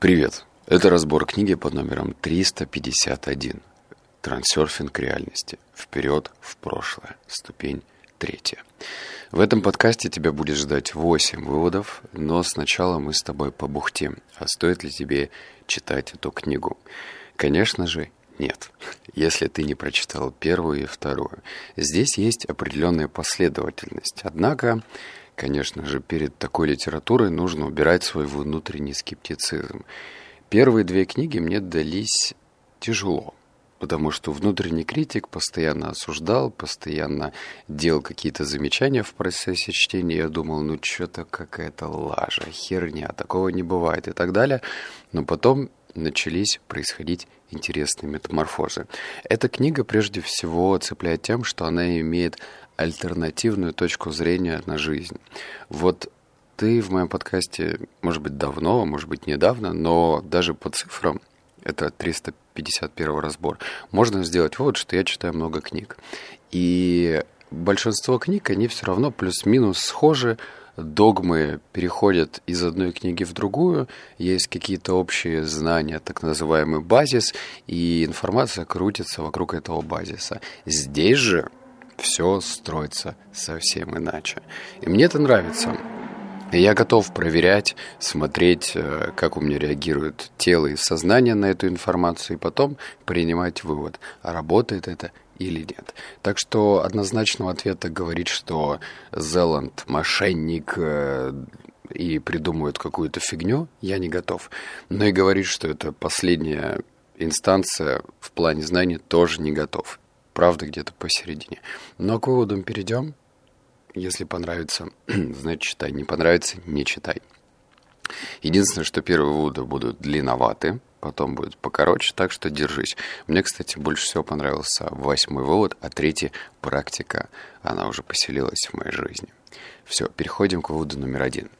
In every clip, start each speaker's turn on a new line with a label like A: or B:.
A: Привет! Это разбор книги под номером 351. Трансерфинг реальности. Вперед в прошлое. Ступень третья. В этом подкасте тебя будет ждать 8 выводов, но сначала мы с тобой побухтим, а стоит ли тебе читать эту книгу. Конечно же, нет, если ты не прочитал первую и вторую. Здесь есть определенная последовательность. Однако Конечно же, перед такой литературой нужно убирать свой внутренний скептицизм. Первые две книги мне дались тяжело, потому что внутренний критик постоянно осуждал, постоянно делал какие-то замечания в процессе чтения. Я думал, ну что-то какая-то лажа, херня, такого не бывает и так далее. Но потом начались происходить интересные метаморфозы. Эта книга прежде всего цепляет тем, что она имеет альтернативную точку зрения на жизнь. Вот ты в моем подкасте, может быть, давно, может быть, недавно, но даже по цифрам, это 351 разбор, можно сделать вывод, что я читаю много книг. И большинство книг, они все равно плюс-минус схожи, догмы переходят из одной книги в другую, есть какие-то общие знания, так называемый базис, и информация крутится вокруг этого базиса. Здесь же все строится совсем иначе. И мне это нравится. я готов проверять, смотреть, э, как у меня реагирует тело и сознание на эту информацию, и потом принимать вывод, работает это или нет. Так что однозначного ответа говорить, что Зеланд мошенник э, и придумывает какую-то фигню, я не готов. Но и говорить, что это последняя инстанция в плане знаний, тоже не готов правда где-то посередине. Но к выводам перейдем. Если понравится, значит читай. Не понравится, не читай. Единственное, что первые выводы будут длинноваты, потом будет покороче, так что держись. Мне, кстати, больше всего понравился восьмой вывод, а третий — практика. Она уже поселилась в моей жизни. Все, переходим к выводу номер один.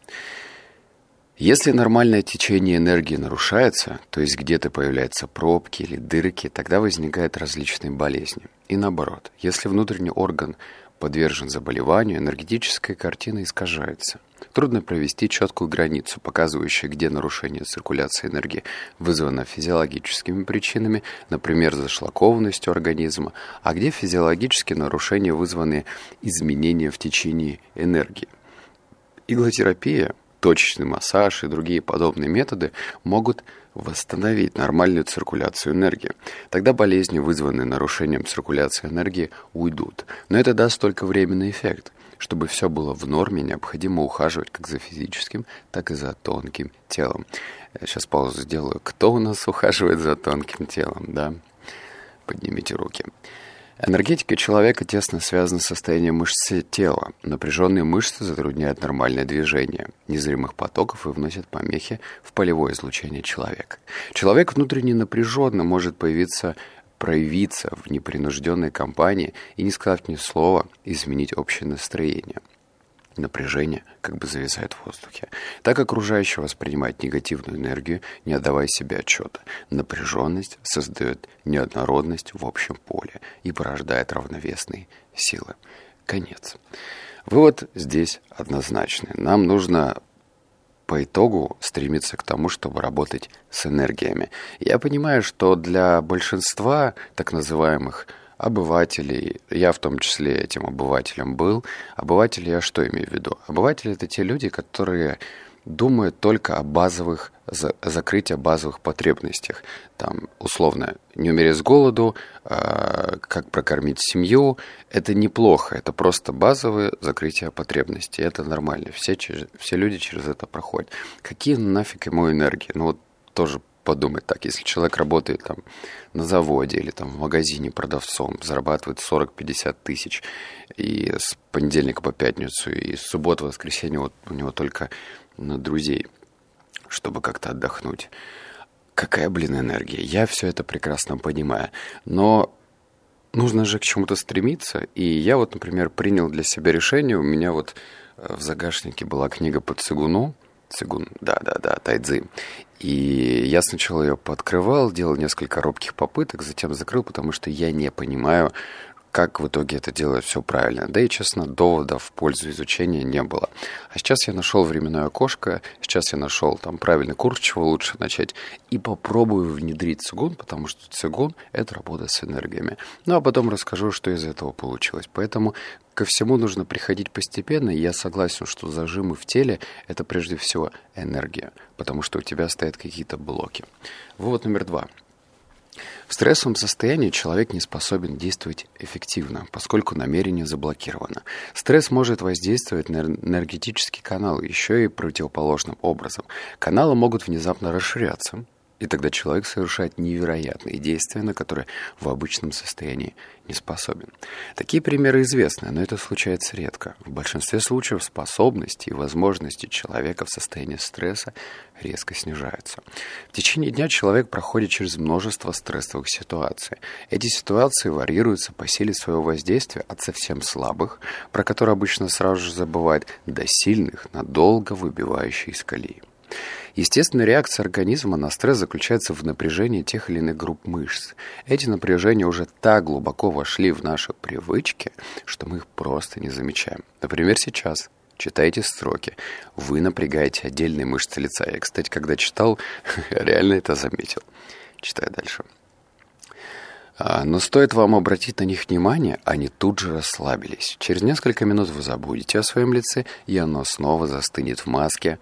A: Если нормальное течение энергии нарушается, то есть где-то появляются пробки или дырки, тогда возникают различные болезни. И наоборот, если внутренний орган подвержен заболеванию, энергетическая картина искажается. Трудно провести четкую границу, показывающую, где нарушение циркуляции энергии вызвано физиологическими причинами, например, зашлакованностью организма, а где физиологические нарушения вызваны изменением в течение энергии. Иглотерапия точечный массаж и другие подобные методы могут восстановить нормальную циркуляцию энергии. Тогда болезни, вызванные нарушением циркуляции энергии, уйдут. Но это даст только временный эффект. Чтобы все было в норме, необходимо ухаживать как за физическим, так и за тонким телом. Я сейчас паузу сделаю. Кто у нас ухаживает за тонким телом, да? Поднимите руки. Энергетика человека тесно связана с состоянием мышц тела. Напряженные мышцы затрудняют нормальное движение незримых потоков и вносят помехи в полевое излучение человека. Человек внутренне напряженно может появиться проявиться в непринужденной компании и, не сказав ни слова, изменить общее настроение – Напряжение как бы зависает в воздухе. Так окружающий воспринимает негативную энергию, не отдавая себе отчета. Напряженность создает неоднородность в общем поле и порождает равновесные силы. Конец. Вывод здесь однозначный. Нам нужно по итогу стремиться к тому, чтобы работать с энергиями. Я понимаю, что для большинства так называемых обывателей, я в том числе этим обывателем был. Обыватели я что имею в виду? Обыватели это те люди, которые думают только о базовых, за, закрытии базовых потребностях. Там, условно, не умереть с голоду, э, как прокормить семью. Это неплохо, это просто базовые закрытия потребностей. Это нормально, все, через, все люди через это проходят. Какие нафиг ему энергии? Ну вот тоже подумать так, если человек работает там на заводе или там в магазине продавцом, зарабатывает 40-50 тысяч, и с понедельника по пятницу, и с субботы, воскресенье вот у него только на друзей, чтобы как-то отдохнуть. Какая, блин, энергия. Я все это прекрасно понимаю. Но нужно же к чему-то стремиться. И я вот, например, принял для себя решение. У меня вот э, в загашнике была книга по цигуну. Цигун, да-да-да, тайцзи. И я сначала ее пооткрывал, делал несколько робких попыток, затем закрыл, потому что я не понимаю, как в итоге это делать все правильно. Да и, честно, доводов в пользу изучения не было. А сейчас я нашел временное окошко, сейчас я нашел там правильный курс, чего лучше начать, и попробую внедрить цигун, потому что цигун — это работа с энергиями. Ну, а потом расскажу, что из этого получилось. Поэтому ко всему нужно приходить постепенно, и я согласен, что зажимы в теле — это прежде всего энергия, потому что у тебя стоят какие-то блоки. Вывод номер два — в стрессовом состоянии человек не способен действовать эффективно, поскольку намерение заблокировано. Стресс может воздействовать на энергетический канал еще и противоположным образом. Каналы могут внезапно расширяться, и тогда человек совершает невероятные действия, на которые в обычном состоянии не способен. Такие примеры известны, но это случается редко. В большинстве случаев способности и возможности человека в состоянии стресса резко снижаются. В течение дня человек проходит через множество стрессовых ситуаций. Эти ситуации варьируются по силе своего воздействия от совсем слабых, про которые обычно сразу же забывают, до сильных, надолго выбивающих из колеи. Естественная реакция организма на стресс заключается в напряжении тех или иных групп мышц. Эти напряжения уже так глубоко вошли в наши привычки, что мы их просто не замечаем. Например, сейчас читаете строки, вы напрягаете отдельные мышцы лица. Я, кстати, когда читал, реально это заметил. Читаю дальше. А, но стоит вам обратить на них внимание, они тут же расслабились. Через несколько минут вы забудете о своем лице, и оно снова застынет в маске,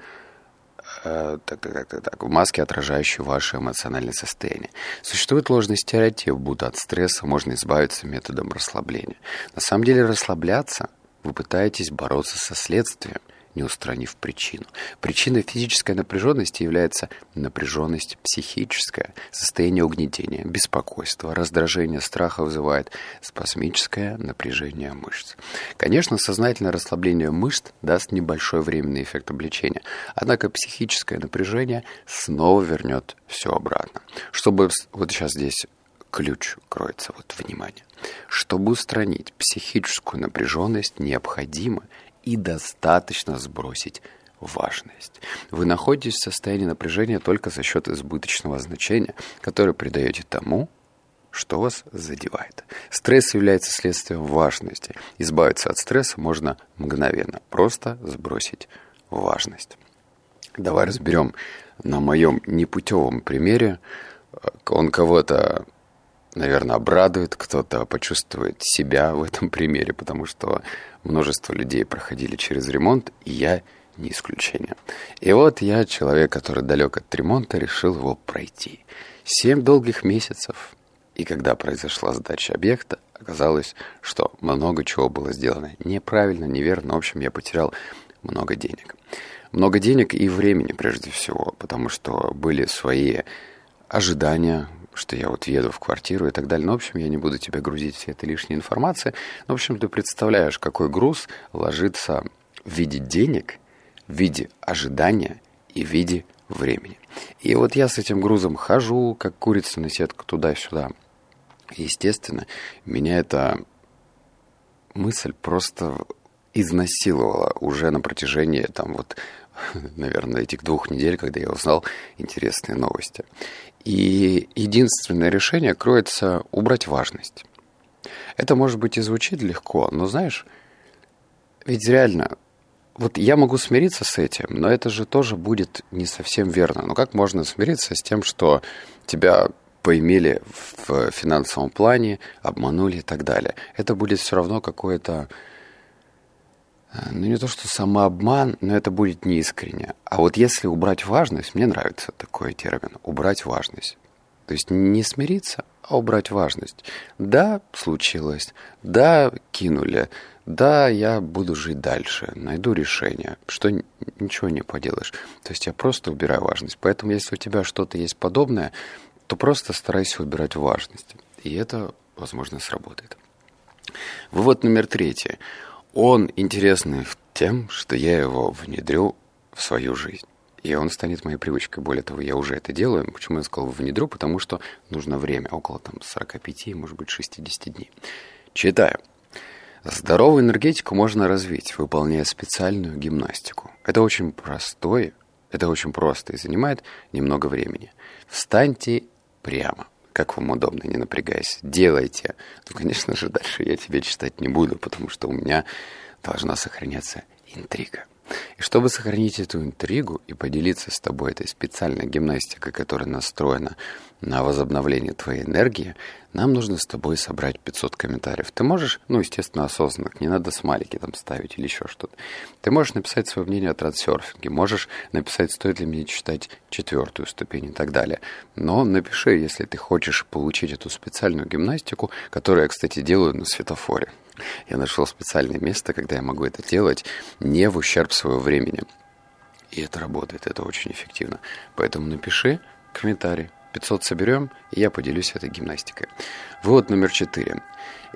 A: так, так, так, так, в маске, отражающей ваше эмоциональное состояние. Существует ложный стереотип, будто от стресса можно избавиться методом расслабления. На самом деле расслабляться вы пытаетесь бороться со следствием – не устранив причину. Причиной физической напряженности является напряженность психическая, состояние угнетения, беспокойства, раздражения, страха вызывает спазмическое напряжение мышц. Конечно, сознательное расслабление мышц даст небольшой временный эффект облегчения, однако психическое напряжение снова вернет все обратно. Чтобы вот сейчас здесь ключ кроется, вот внимание. Чтобы устранить психическую напряженность, необходимо и достаточно сбросить важность. Вы находитесь в состоянии напряжения только за счет избыточного значения, которое придаете тому, что вас задевает. Стресс является следствием важности. Избавиться от стресса можно мгновенно, просто сбросить важность. Давай разберем на моем непутевом примере. Он кого-то наверное, обрадует, кто-то почувствует себя в этом примере, потому что множество людей проходили через ремонт, и я не исключение. И вот я, человек, который далек от ремонта, решил его пройти. Семь долгих месяцев. И когда произошла сдача объекта, оказалось, что много чего было сделано неправильно, неверно. В общем, я потерял много денег. Много денег и времени, прежде всего, потому что были свои ожидания, что я вот еду в квартиру и так далее. Ну, в общем, я не буду тебя грузить всей этой лишней информации. Ну, в общем, ты представляешь, какой груз ложится в виде денег, в виде ожидания и в виде времени. И вот я с этим грузом хожу, как курица на сетку туда-сюда. Естественно, меня эта мысль просто изнасиловала уже на протяжении там вот наверное, этих двух недель, когда я узнал интересные новости. И единственное решение кроется убрать важность. Это, может быть, и звучит легко, но знаешь, ведь реально, вот я могу смириться с этим, но это же тоже будет не совсем верно. Ну как можно смириться с тем, что тебя поимели в финансовом плане, обманули и так далее? Это будет все равно какое-то ну, не то, что самообман, но это будет неискренне. А вот если убрать важность, мне нравится такой термин, убрать важность. То есть не смириться, а убрать важность. Да, случилось, да, кинули, да, я буду жить дальше, найду решение, что ничего не поделаешь. То есть я просто убираю важность. Поэтому если у тебя что-то есть подобное, то просто старайся убирать важность. И это, возможно, сработает. Вывод номер третий. Он интересный тем, что я его внедрю в свою жизнь. И он станет моей привычкой. Более того, я уже это делаю. Почему я сказал внедрю? Потому что нужно время, около там 45, может быть, 60 дней. Читаю. Здоровую энергетику можно развить, выполняя специальную гимнастику. Это очень простое, это очень просто и занимает немного времени. Встаньте прямо. Как вам удобно, не напрягаясь. Делайте. Ну, конечно же, дальше я тебе читать не буду, потому что у меня должна сохраняться интрига. И чтобы сохранить эту интригу и поделиться с тобой этой специальной гимнастикой, которая настроена на возобновление твоей энергии, нам нужно с тобой собрать 500 комментариев. Ты можешь, ну, естественно, осознанных, не надо смайлики там ставить или еще что-то. Ты можешь написать свое мнение о трансерфинге, можешь написать, стоит ли мне читать четвертую ступень и так далее. Но напиши, если ты хочешь получить эту специальную гимнастику, которую я, кстати, делаю на светофоре. Я нашел специальное место, когда я могу это делать не в ущерб своего времени. И это работает, это очень эффективно. Поэтому напиши комментарий, 500 соберем, и я поделюсь этой гимнастикой. Вывод номер 4.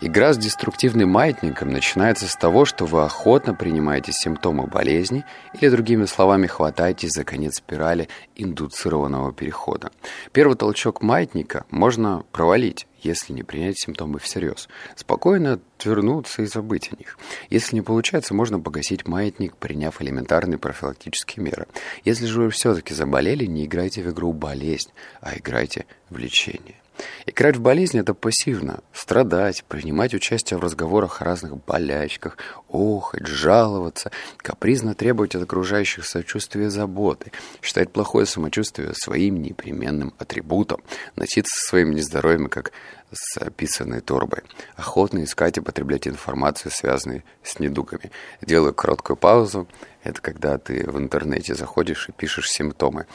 A: Игра с деструктивным маятником начинается с того, что вы охотно принимаете симптомы болезни или, другими словами, хватаетесь за конец спирали индуцированного перехода. Первый толчок маятника можно провалить, если не принять симптомы всерьез. Спокойно отвернуться и забыть о них. Если не получается, можно погасить маятник, приняв элементарные профилактические меры. Если же вы все-таки заболели, не играйте в игру болезнь, а играйте в лечение. Играть в болезнь – это пассивно. Страдать, принимать участие в разговорах о разных болячках, охать, жаловаться, капризно требовать от окружающих сочувствия и заботы, считать плохое самочувствие своим непременным атрибутом, носиться со своим нездоровьем, как с описанной торбой, охотно искать и потреблять информацию, связанную с недугами. Делаю короткую паузу. Это когда ты в интернете заходишь и пишешь симптомы.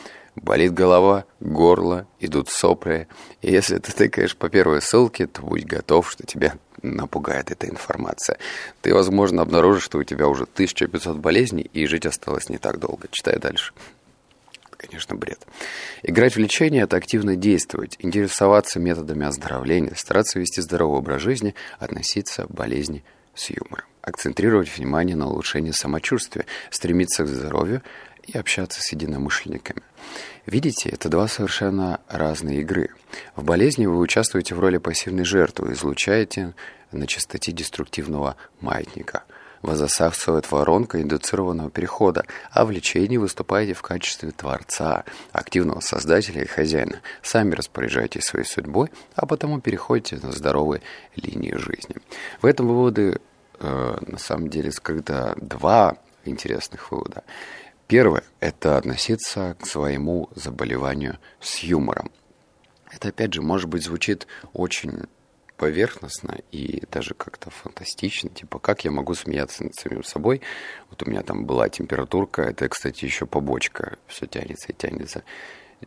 A: Болит голова, горло, идут сопли. И если ты тыкаешь по первой ссылке, то будь готов, что тебя напугает эта информация. Ты, возможно, обнаружишь, что у тебя уже 1500 болезней, и жить осталось не так долго. Читай дальше. Конечно, бред. Играть в лечение – это активно действовать, интересоваться методами оздоровления, стараться вести здоровый образ жизни, относиться к болезни с юмором, акцентрировать внимание на улучшении самочувствия, стремиться к здоровью и общаться с единомышленниками. Видите, это два совершенно разные игры. В болезни вы участвуете в роли пассивной жертвы, излучаете на частоте деструктивного маятника. Вас засасывает воронка индуцированного перехода, а в лечении выступаете в качестве творца, активного создателя и хозяина. Сами распоряжаетесь своей судьбой, а потому переходите на здоровые линии жизни. В этом выводы, э, на самом деле, скрыто два интересных вывода. Первое – это относиться к своему заболеванию с юмором. Это, опять же, может быть, звучит очень поверхностно и даже как-то фантастично. Типа, как я могу смеяться над самим собой? Вот у меня там была температурка, это, кстати, еще побочка, все тянется и тянется.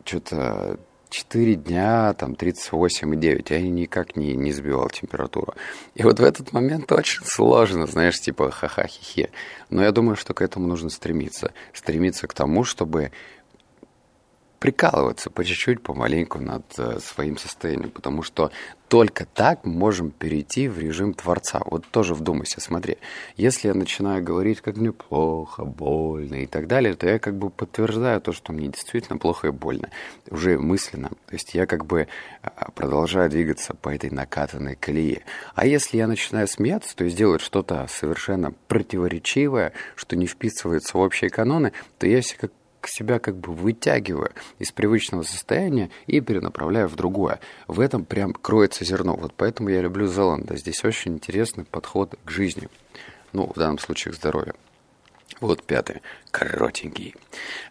A: Что-то 4 дня, там 38,9, я никак не, не сбивал температуру. И вот в этот момент очень сложно, знаешь, типа ха-ха-хи-хи. Но я думаю, что к этому нужно стремиться. Стремиться к тому, чтобы прикалываться по чуть-чуть, помаленьку над э, своим состоянием, потому что только так мы можем перейти в режим Творца. Вот тоже вдумайся, смотри. Если я начинаю говорить, как мне плохо, больно и так далее, то я как бы подтверждаю то, что мне действительно плохо и больно. Уже мысленно. То есть я как бы а, продолжаю двигаться по этой накатанной колее. А если я начинаю смеяться, то есть делать что-то совершенно противоречивое, что не вписывается в общие каноны, то я себя как себя как бы вытягиваю из привычного состояния и перенаправляю в другое. В этом прям кроется зерно. Вот поэтому я люблю Зеланда. Здесь очень интересный подход к жизни. Ну, в данном случае к здоровью. Вот пятый. Коротенький.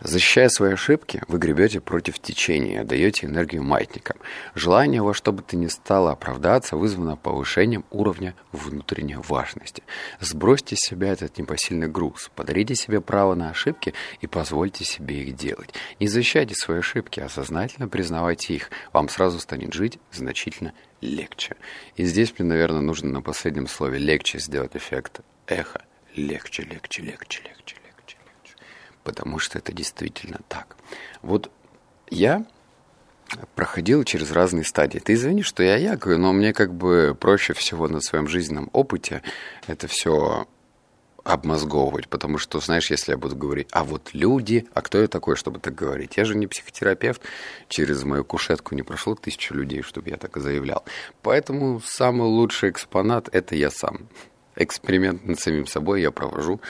A: Защищая свои ошибки, вы гребете против течения, даете энергию маятникам. Желание во что бы то ни стало оправдаться вызвано повышением уровня внутренней важности. Сбросьте с себя этот непосильный груз, подарите себе право на ошибки и позвольте себе их делать. Не защищайте свои ошибки, а сознательно признавайте их. Вам сразу станет жить значительно легче. И здесь мне, наверное, нужно на последнем слове «легче» сделать эффект эхо легче, легче, легче, легче, легче, легче. Потому что это действительно так. Вот я проходил через разные стадии. Ты извини, что я якаю, но мне как бы проще всего на своем жизненном опыте это все обмозговывать, потому что, знаешь, если я буду говорить, а вот люди, а кто я такой, чтобы так говорить? Я же не психотерапевт, через мою кушетку не прошло тысячу людей, чтобы я так и заявлял. Поэтому самый лучший экспонат – это я сам эксперимент над самим собой я провожу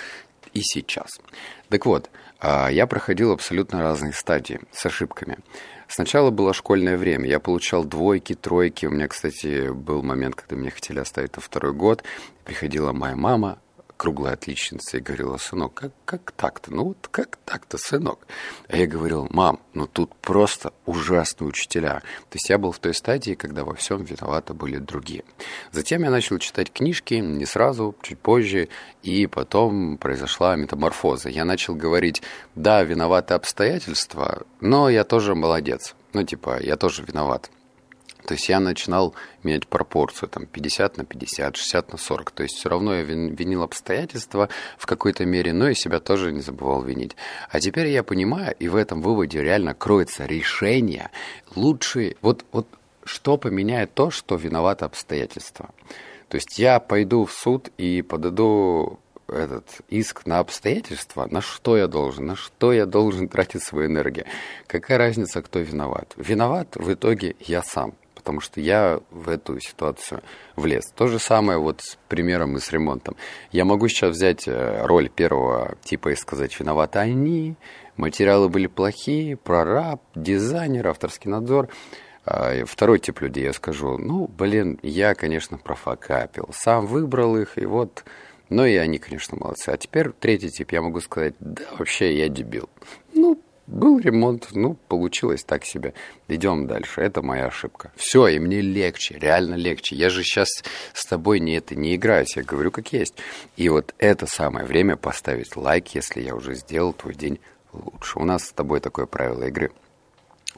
A: и сейчас. Так вот, а я проходил абсолютно разные стадии с ошибками. Сначала было школьное время. Я получал двойки, тройки. У меня, кстати, был момент, когда меня хотели оставить на второй год. Приходила моя мама, круглая отличница, и говорила, сынок, как, как так-то? Ну вот как так-то, сынок? А я говорил, мам, ну тут просто ужасные учителя. То есть я был в той стадии, когда во всем виноваты были другие. Затем я начал читать книжки, не сразу, чуть позже, и потом произошла метаморфоза. Я начал говорить, да, виноваты обстоятельства, но я тоже молодец. Ну, типа, я тоже виноват. То есть я начинал менять пропорцию, там, 50 на 50, 60 на 40. То есть все равно я винил обстоятельства в какой-то мере, но и себя тоже не забывал винить. А теперь я понимаю, и в этом выводе реально кроется решение. Лучше, вот, вот что поменяет то, что виноваты обстоятельства. То есть я пойду в суд и подаду этот иск на обстоятельства, на что я должен, на что я должен тратить свою энергию. Какая разница, кто виноват? Виноват в итоге я сам потому что я в эту ситуацию влез. То же самое вот с примером и с ремонтом. Я могу сейчас взять э, роль первого типа и сказать, виноваты они, материалы были плохие, прораб, дизайнер, авторский надзор. А второй тип людей я скажу, ну, блин, я, конечно, профокапил, сам выбрал их, и вот... Ну, и они, конечно, молодцы. А теперь третий тип, я могу сказать, да, вообще я дебил. Ну, был ремонт, ну, получилось так себе. Идем дальше. Это моя ошибка. Все, и мне легче, реально легче. Я же сейчас с тобой не это не играю, я говорю как есть. И вот это самое время поставить лайк, если я уже сделал твой день лучше. У нас с тобой такое правило игры.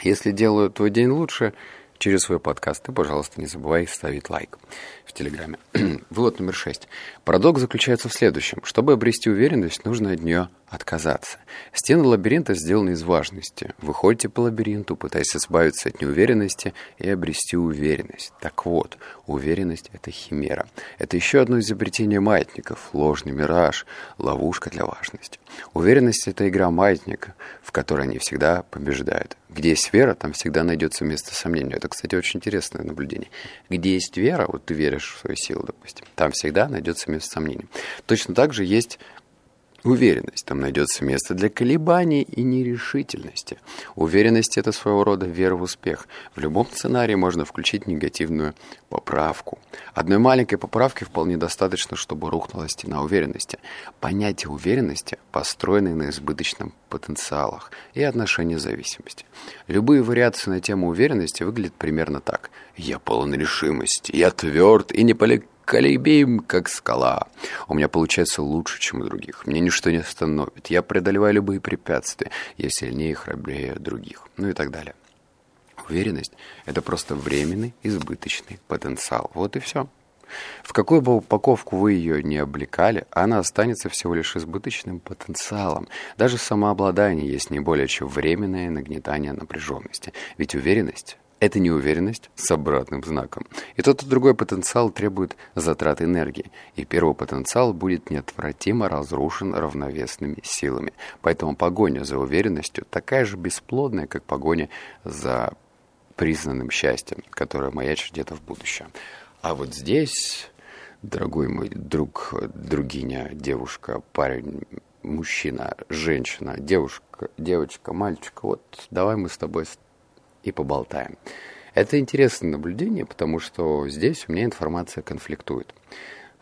A: Если делаю твой день лучше, через свой подкаст, ты, пожалуйста, не забывай ставить лайк в Телеграме. Вывод номер шесть. Парадокс заключается в следующем. Чтобы обрести уверенность, нужно от нее отказаться. Стены лабиринта сделаны из важности. Выходите по лабиринту, пытаясь избавиться от неуверенности и обрести уверенность. Так вот, уверенность – это химера. Это еще одно изобретение маятников, ложный мираж, ловушка для важности. Уверенность – это игра маятника, в которой они всегда побеждают. Где есть вера, там всегда найдется место сомнению. Это, кстати, очень интересное наблюдение. Где есть вера, вот ты веришь в свою силу, допустим, там всегда найдется место сомнению. Точно так же есть Уверенность. Там найдется место для колебаний и нерешительности. Уверенность – это своего рода вера в успех. В любом сценарии можно включить негативную поправку. Одной маленькой поправки вполне достаточно, чтобы рухнула стена уверенности. Понятие уверенности построено на избыточном потенциалах и отношении зависимости. Любые вариации на тему уверенности выглядят примерно так. «Я полон решимости, я тверд и не полег колебим, как скала. У меня получается лучше, чем у других. Мне ничто не остановит. Я преодолеваю любые препятствия. Я сильнее и храбрее других. Ну и так далее. Уверенность – это просто временный, избыточный потенциал. Вот и все. В какую бы упаковку вы ее не облекали, она останется всего лишь избыточным потенциалом. Даже самообладание есть не более чем временное нагнетание напряженности. Ведь уверенность это неуверенность с обратным знаком. И тот и другой потенциал требует затрат энергии, и первый потенциал будет неотвратимо разрушен равновесными силами. Поэтому погоня за уверенностью такая же бесплодная, как погоня за признанным счастьем, которое маячит где-то в будущем. А вот здесь, дорогой мой друг, другиня, девушка, парень, мужчина, женщина, девушка, девочка, мальчик, вот давай мы с тобой и поболтаем. Это интересное наблюдение, потому что здесь у меня информация конфликтует.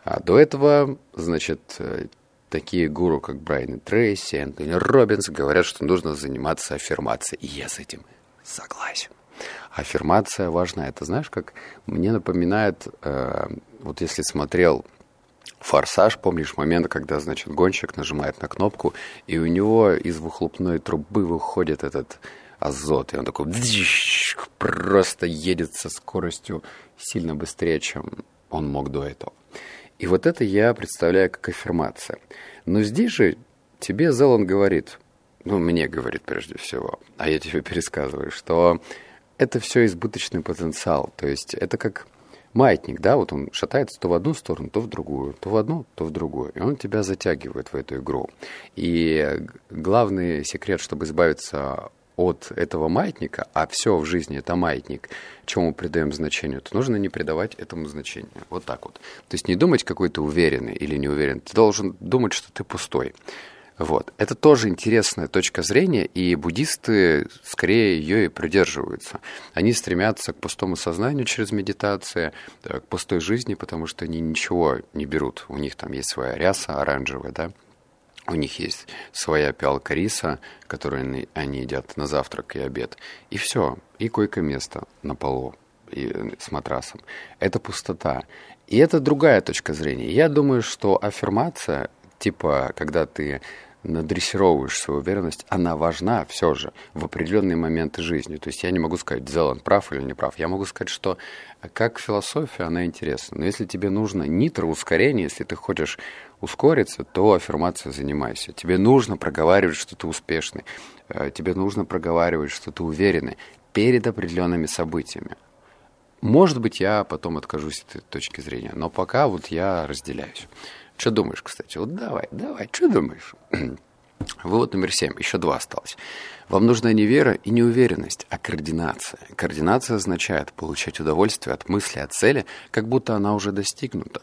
A: А до этого, значит, э, такие гуру, как Брайан Трейси, Энтони Робинс, говорят, что нужно заниматься аффирмацией. И я с этим согласен. Аффирмация важна. Это знаешь, как мне напоминает, э, вот если смотрел «Форсаж», помнишь момент, когда, значит, гонщик нажимает на кнопку, и у него из выхлопной трубы выходит этот азот. И он такой просто едет со скоростью сильно быстрее, чем он мог до этого. И вот это я представляю как аффирмация. Но здесь же тебе Зеланд говорит, ну, мне говорит прежде всего, а я тебе пересказываю, что это все избыточный потенциал. То есть это как маятник, да, вот он шатается то в одну сторону, то в другую, то в одну, то в другую. И он тебя затягивает в эту игру. И главный секрет, чтобы избавиться от этого маятника, а все в жизни это маятник, чему придаем значение, то нужно не придавать этому значения. Вот так вот. То есть не думать, какой ты уверенный или не. Ты должен думать, что ты пустой. Вот. Это тоже интересная точка зрения, и буддисты скорее ее и придерживаются. Они стремятся к пустому сознанию через медитацию, к пустой жизни, потому что они ничего не берут. У них там есть своя ряса оранжевая, да, у них есть своя пиалка риса, которую они едят на завтрак и обед. И все. И койко-место на полу и с матрасом. Это пустота. И это другая точка зрения. Я думаю, что аффирмация, типа, когда ты надрессировываешь свою уверенность, она важна все же в определенные моменты жизни. То есть я не могу сказать, Зелан прав или не прав. Я могу сказать, что как философия она интересна. Но если тебе нужно нитро ускорение, если ты хочешь ускориться, то аффирмация занимайся. Тебе нужно проговаривать, что ты успешный. Э, тебе нужно проговаривать, что ты уверенный перед определенными событиями. Может быть, я потом откажусь от этой точки зрения, но пока вот я разделяюсь. Что думаешь, кстати? Вот давай, давай, что думаешь? Вывод номер семь, еще два осталось. Вам нужна не вера и не уверенность, а координация. Координация означает получать удовольствие от мысли о цели, как будто она уже достигнута.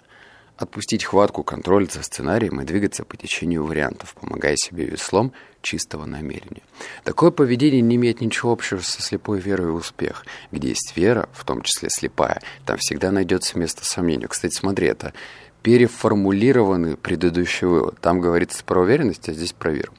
A: Отпустить хватку, контроль за сценарием и двигаться по течению вариантов, помогая себе веслом чистого намерения. Такое поведение не имеет ничего общего со слепой верой в успех. Где есть вера, в том числе слепая, там всегда найдется место сомнению. Кстати, смотри, это переформулированный предыдущий вывод. Там говорится про уверенность, а здесь про веру.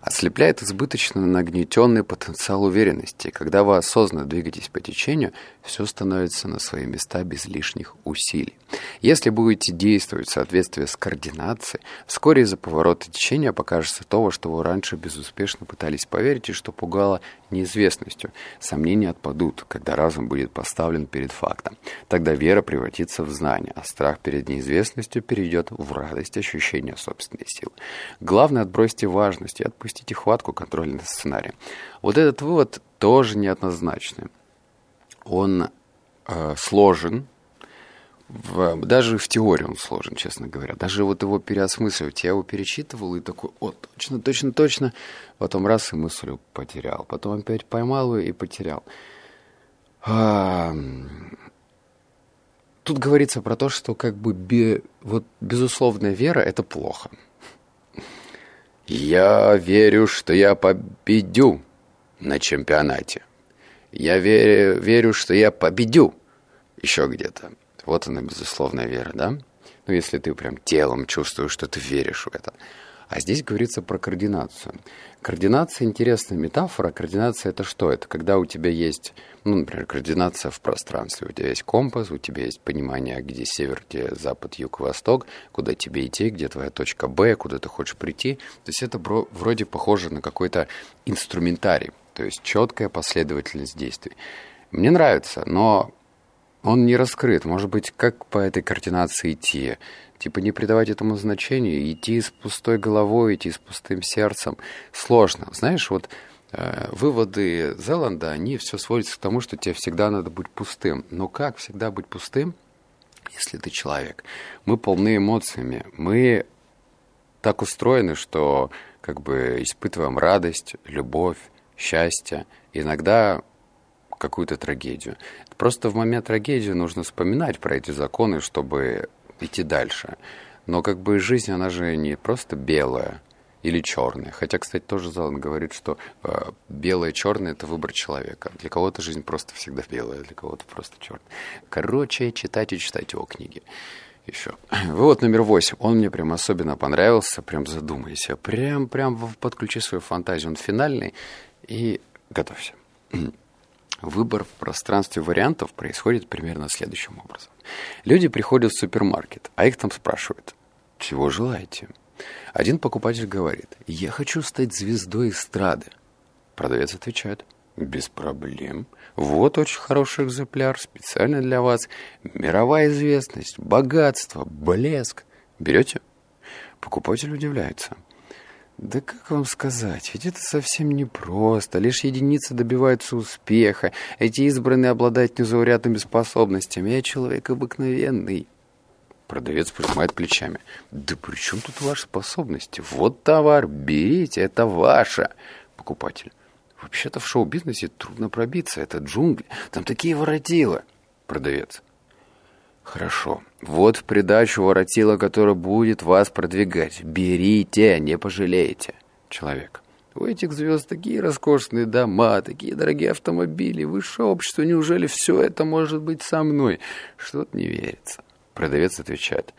A: Ослепляет избыточно нагнетенный потенциал уверенности. Когда вы осознанно двигаетесь по течению, все становится на свои места без лишних усилий. Если будете действовать в соответствии с координацией, вскоре из-за поворота течения покажется то, что вы раньше безуспешно пытались поверить и что пугало неизвестностью. Сомнения отпадут, когда разум будет поставлен перед фактом. Тогда вера превратится в знание, а страх перед неизвестностью перейдет в радость ощущения собственной силы. Главное, отбросьте важность и отпустите хватку контроля над. Вот этот вывод тоже неоднозначный. Он э, сложен, в, даже в теории он сложен, честно говоря. Даже вот его переосмысливать. Я его перечитывал и такой, о, точно, точно, точно. Потом раз и мысль потерял. Потом опять поймал ее и потерял. А, тут говорится про то, что как бы бе, вот безусловная вера – это плохо. Я верю, что я победю на чемпионате. Я верю, верю, что я победю еще где-то. Вот она, безусловная вера, да? Ну, если ты прям телом чувствуешь, что ты веришь в это. А здесь говорится про координацию. Координация – интересная метафора. Координация – это что? Это когда у тебя есть, ну, например, координация в пространстве. У тебя есть компас, у тебя есть понимание, где север, где запад, юг, восток, куда тебе идти, где твоя точка Б, куда ты хочешь прийти. То есть это вроде похоже на какой-то инструментарий, то есть четкая последовательность действий. Мне нравится, но он не раскрыт. Может быть, как по этой координации идти? Типа не придавать этому значения, идти с пустой головой, идти с пустым сердцем. Сложно. Знаешь, вот э, выводы Зеланда, они все сводятся к тому, что тебе всегда надо быть пустым. Но как всегда быть пустым, если ты человек? Мы полны эмоциями. Мы так устроены, что как бы испытываем радость, любовь, счастье. Иногда какую-то трагедию. Просто в момент трагедии нужно вспоминать про эти законы, чтобы идти дальше. Но как бы жизнь, она же не просто белая или черная. Хотя, кстати, тоже Залан говорит, что э, белое и черное – это выбор человека. Для кого-то жизнь просто всегда белая, для кого-то просто черная. Короче, читать и читать его книги. Еще. Вывод номер восемь. Он мне прям особенно понравился. Прям задумайся. Прям, прям подключи свою фантазию. Он финальный. И готовься. Выбор в пространстве вариантов происходит примерно следующим образом. Люди приходят в супермаркет, а их там спрашивают, чего желаете? Один покупатель говорит, я хочу стать звездой эстрады. Продавец отвечает, без проблем. Вот очень хороший экземпляр, специально для вас. Мировая известность, богатство, блеск. Берете? Покупатель удивляется. Да как вам сказать, ведь это совсем непросто. Лишь единицы добиваются успеха. Эти избранные обладают незаурядными способностями. Я человек обыкновенный. Продавец пожимает плечами. Да при чем тут ваши способности? Вот товар, берите, это ваше. Покупатель. Вообще-то в шоу-бизнесе трудно пробиться. Это джунгли. Там такие воротила. Продавец. Хорошо. Вот в придачу воротила, которая будет вас продвигать. Берите, не пожалеете. человек. У этих звезд такие роскошные дома, такие дорогие автомобили, высшее общество. Неужели все это может быть со мной? Что-то не верится. Продавец отвечает.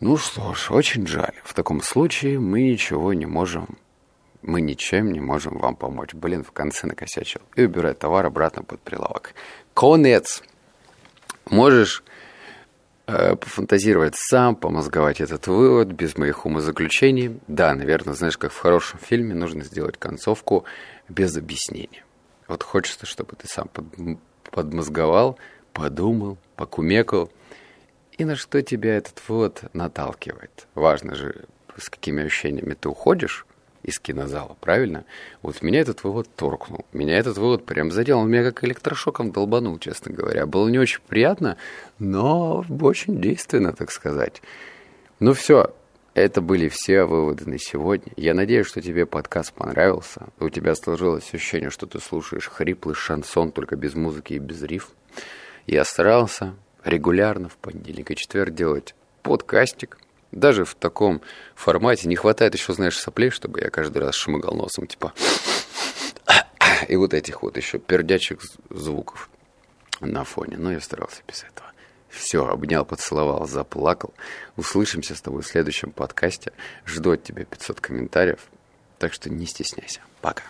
A: Ну что ж, очень жаль. В таком случае мы ничего не можем, мы ничем не можем вам помочь. Блин, в конце накосячил. И убирает товар обратно под прилавок. Конец. Можешь э, пофантазировать сам, помозговать этот вывод без моих умозаключений. Да, наверное, знаешь, как в хорошем фильме нужно сделать концовку без объяснения. Вот хочется, чтобы ты сам под, подмозговал, подумал, покумекал – и на что тебя этот вывод наталкивает. Важно же, с какими ощущениями ты уходишь из кинозала, правильно? Вот меня этот вывод торкнул. Меня этот вывод прям задел. Он меня как электрошоком долбанул, честно говоря. Было не очень приятно, но очень действенно, так сказать. Ну все, это были все выводы на сегодня. Я надеюсь, что тебе подкаст понравился. У тебя сложилось ощущение, что ты слушаешь хриплый шансон, только без музыки и без риф. Я старался, регулярно в понедельник и четверг делать подкастик. Даже в таком формате не хватает еще, знаешь, соплей, чтобы я каждый раз шмыгал носом, типа... И вот этих вот еще пердячих звуков на фоне. Но я старался без этого. Все, обнял, поцеловал, заплакал. Услышимся с тобой в следующем подкасте. Жду от тебя 500 комментариев. Так что не стесняйся. Пока.